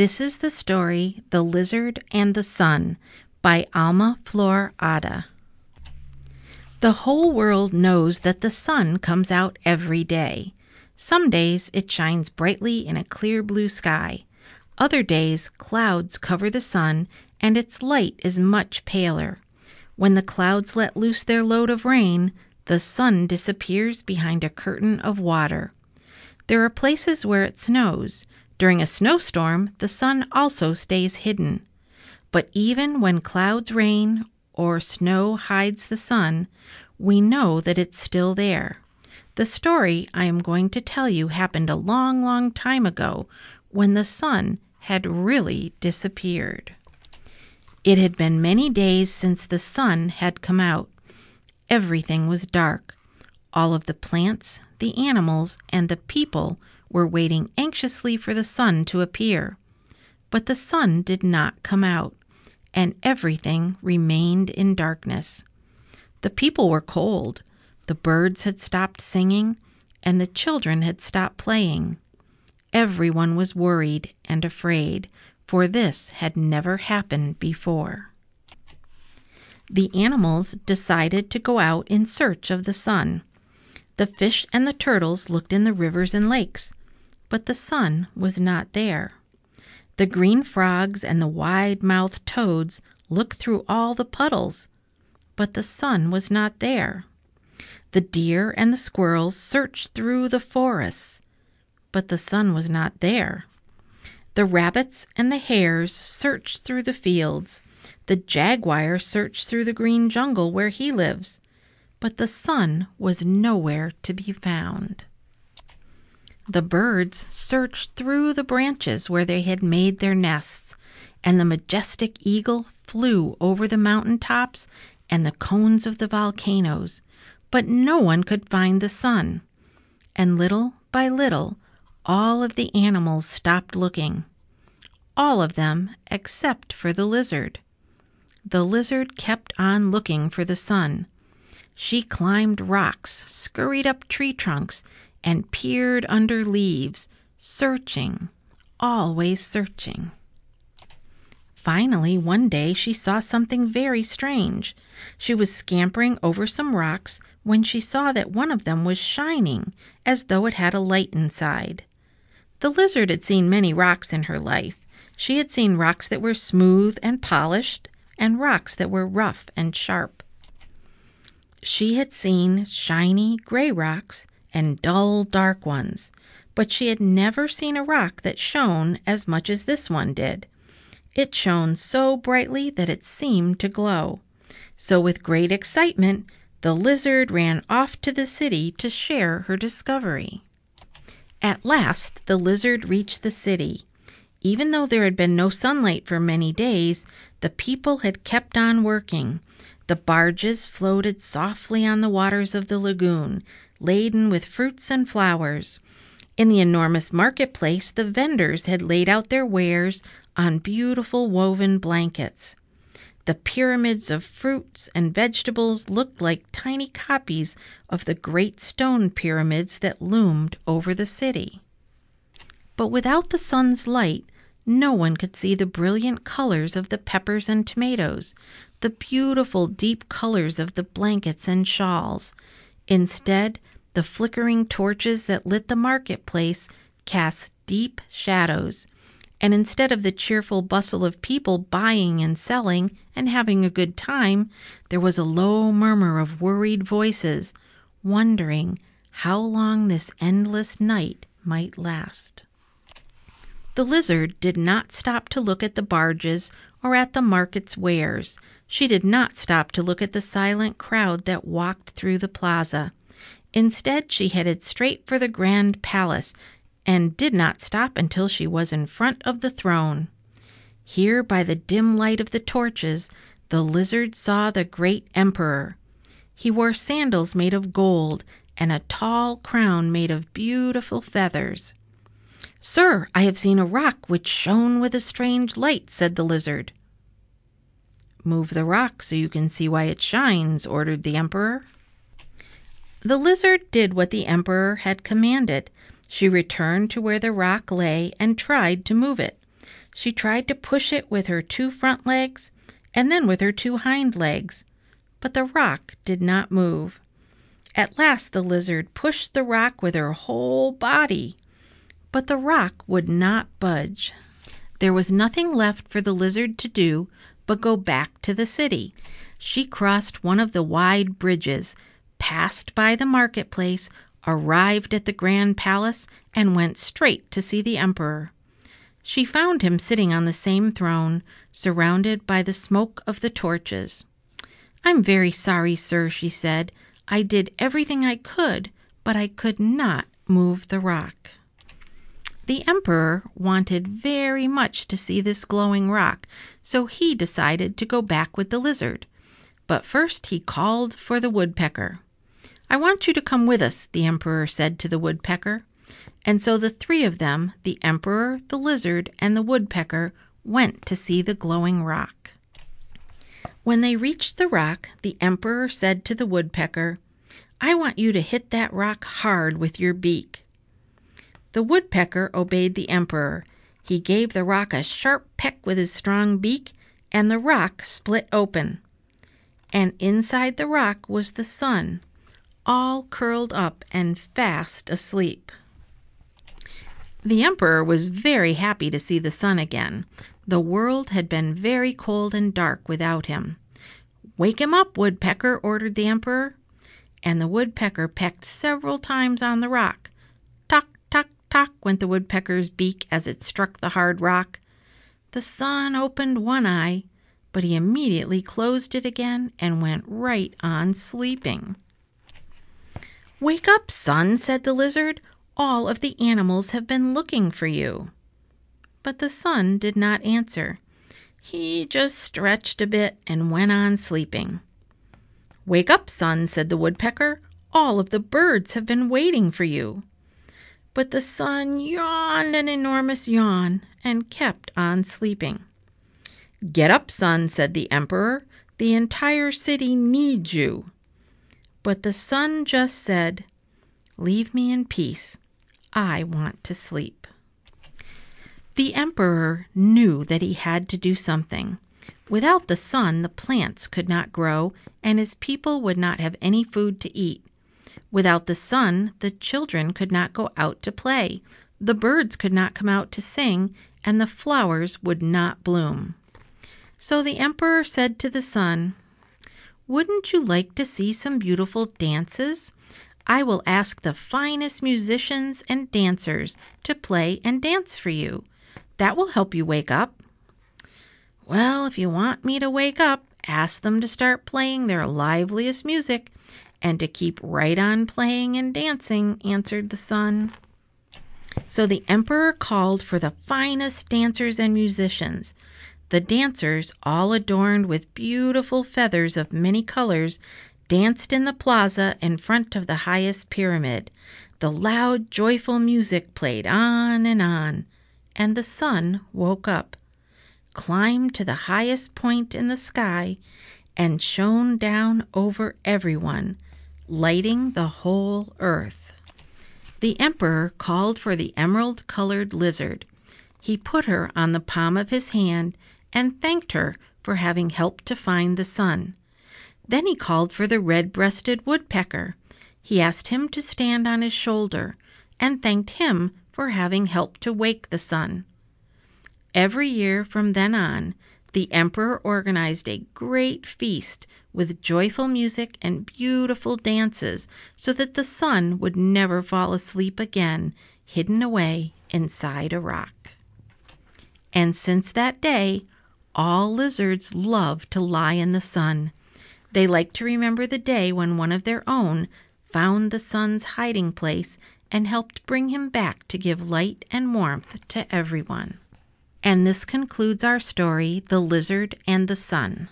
This is the story The Lizard and the Sun by Alma Flor Ada. The whole world knows that the sun comes out every day. Some days it shines brightly in a clear blue sky. Other days clouds cover the sun and its light is much paler. When the clouds let loose their load of rain, the sun disappears behind a curtain of water. There are places where it snows. During a snowstorm, the sun also stays hidden. But even when clouds rain or snow hides the sun, we know that it's still there. The story I am going to tell you happened a long, long time ago when the sun had really disappeared. It had been many days since the sun had come out. Everything was dark. All of the plants, the animals, and the people were waiting anxiously for the sun to appear. But the sun did not come out, and everything remained in darkness. The people were cold, the birds had stopped singing, and the children had stopped playing. Everyone was worried and afraid, for this had never happened before. The animals decided to go out in search of the sun. The fish and the turtles looked in the rivers and lakes, but the sun was not there. The green frogs and the wide mouthed toads looked through all the puddles, but the sun was not there. The deer and the squirrels searched through the forests, but the sun was not there. The rabbits and the hares searched through the fields. The jaguar searched through the green jungle where he lives, but the sun was nowhere to be found. The birds searched through the branches where they had made their nests, and the majestic eagle flew over the mountain tops and the cones of the volcanoes, but no one could find the sun. And little by little, all of the animals stopped looking. All of them except for the lizard. The lizard kept on looking for the sun. She climbed rocks, scurried up tree trunks, and peered under leaves, searching, always searching. Finally, one day she saw something very strange. She was scampering over some rocks when she saw that one of them was shining as though it had a light inside. The lizard had seen many rocks in her life. She had seen rocks that were smooth and polished, and rocks that were rough and sharp. She had seen shiny gray rocks and dull dark ones, but she had never seen a rock that shone as much as this one did. It shone so brightly that it seemed to glow. So, with great excitement, the lizard ran off to the city to share her discovery. At last, the lizard reached the city. Even though there had been no sunlight for many days, the people had kept on working. The barges floated softly on the waters of the lagoon, laden with fruits and flowers. In the enormous marketplace, the vendors had laid out their wares on beautiful woven blankets. The pyramids of fruits and vegetables looked like tiny copies of the great stone pyramids that loomed over the city. But without the sun's light, no one could see the brilliant colors of the peppers and tomatoes, the beautiful deep colors of the blankets and shawls. Instead, the flickering torches that lit the marketplace cast deep shadows, and instead of the cheerful bustle of people buying and selling and having a good time, there was a low murmur of worried voices, wondering how long this endless night might last. The lizard did not stop to look at the barges or at the market's wares. She did not stop to look at the silent crowd that walked through the plaza. Instead, she headed straight for the grand palace and did not stop until she was in front of the throne. Here, by the dim light of the torches, the lizard saw the great emperor. He wore sandals made of gold and a tall crown made of beautiful feathers. Sir, I have seen a rock which shone with a strange light, said the lizard. Move the rock so you can see why it shines, ordered the emperor. The lizard did what the emperor had commanded. She returned to where the rock lay and tried to move it. She tried to push it with her two front legs and then with her two hind legs, but the rock did not move. At last the lizard pushed the rock with her whole body, but the rock would not budge. There was nothing left for the lizard to do but go back to the city. She crossed one of the wide bridges, passed by the marketplace, arrived at the grand palace, and went straight to see the emperor. She found him sitting on the same throne, surrounded by the smoke of the torches. I'm very sorry, sir, she said. I did everything I could, but I could not move the rock. The emperor wanted very much to see this glowing rock, so he decided to go back with the lizard. But first he called for the woodpecker. I want you to come with us, the emperor said to the woodpecker. And so the three of them, the emperor, the lizard, and the woodpecker, went to see the glowing rock. When they reached the rock, the emperor said to the woodpecker, I want you to hit that rock hard with your beak. The woodpecker obeyed the emperor. He gave the rock a sharp peck with his strong beak, and the rock split open. And inside the rock was the sun, all curled up and fast asleep. The emperor was very happy to see the sun again. The world had been very cold and dark without him. Wake him up, woodpecker, ordered the emperor. And the woodpecker pecked several times on the rock. Tock, went the woodpecker's beak as it struck the hard rock. The sun opened one eye, but he immediately closed it again and went right on sleeping. Wake up, sun, said the lizard. All of the animals have been looking for you. But the sun did not answer. He just stretched a bit and went on sleeping. Wake up, sun, said the woodpecker. All of the birds have been waiting for you. But the sun yawned an enormous yawn and kept on sleeping. Get up, sun, said the emperor. The entire city needs you. But the sun just said, Leave me in peace. I want to sleep. The emperor knew that he had to do something. Without the sun, the plants could not grow, and his people would not have any food to eat. Without the sun, the children could not go out to play, the birds could not come out to sing, and the flowers would not bloom. So the emperor said to the sun, Wouldn't you like to see some beautiful dances? I will ask the finest musicians and dancers to play and dance for you. That will help you wake up. Well, if you want me to wake up, ask them to start playing their liveliest music and to keep right on playing and dancing, answered the sun. So the emperor called for the finest dancers and musicians. The dancers, all adorned with beautiful feathers of many colors, danced in the plaza in front of the highest pyramid. The loud, joyful music played on and on, and the sun woke up, climbed to the highest point in the sky, and shone down over everyone, lighting the whole earth. The emperor called for the emerald colored lizard. He put her on the palm of his hand and thanked her for having helped to find the sun. Then he called for the red breasted woodpecker. He asked him to stand on his shoulder and thanked him for having helped to wake the sun. Every year from then on, the emperor organized a great feast with joyful music and beautiful dances so that the sun would never fall asleep again, hidden away inside a rock. And since that day, all lizards love to lie in the sun. They like to remember the day when one of their own found the sun's hiding place and helped bring him back to give light and warmth to everyone. And this concludes our story, The Lizard and the Sun.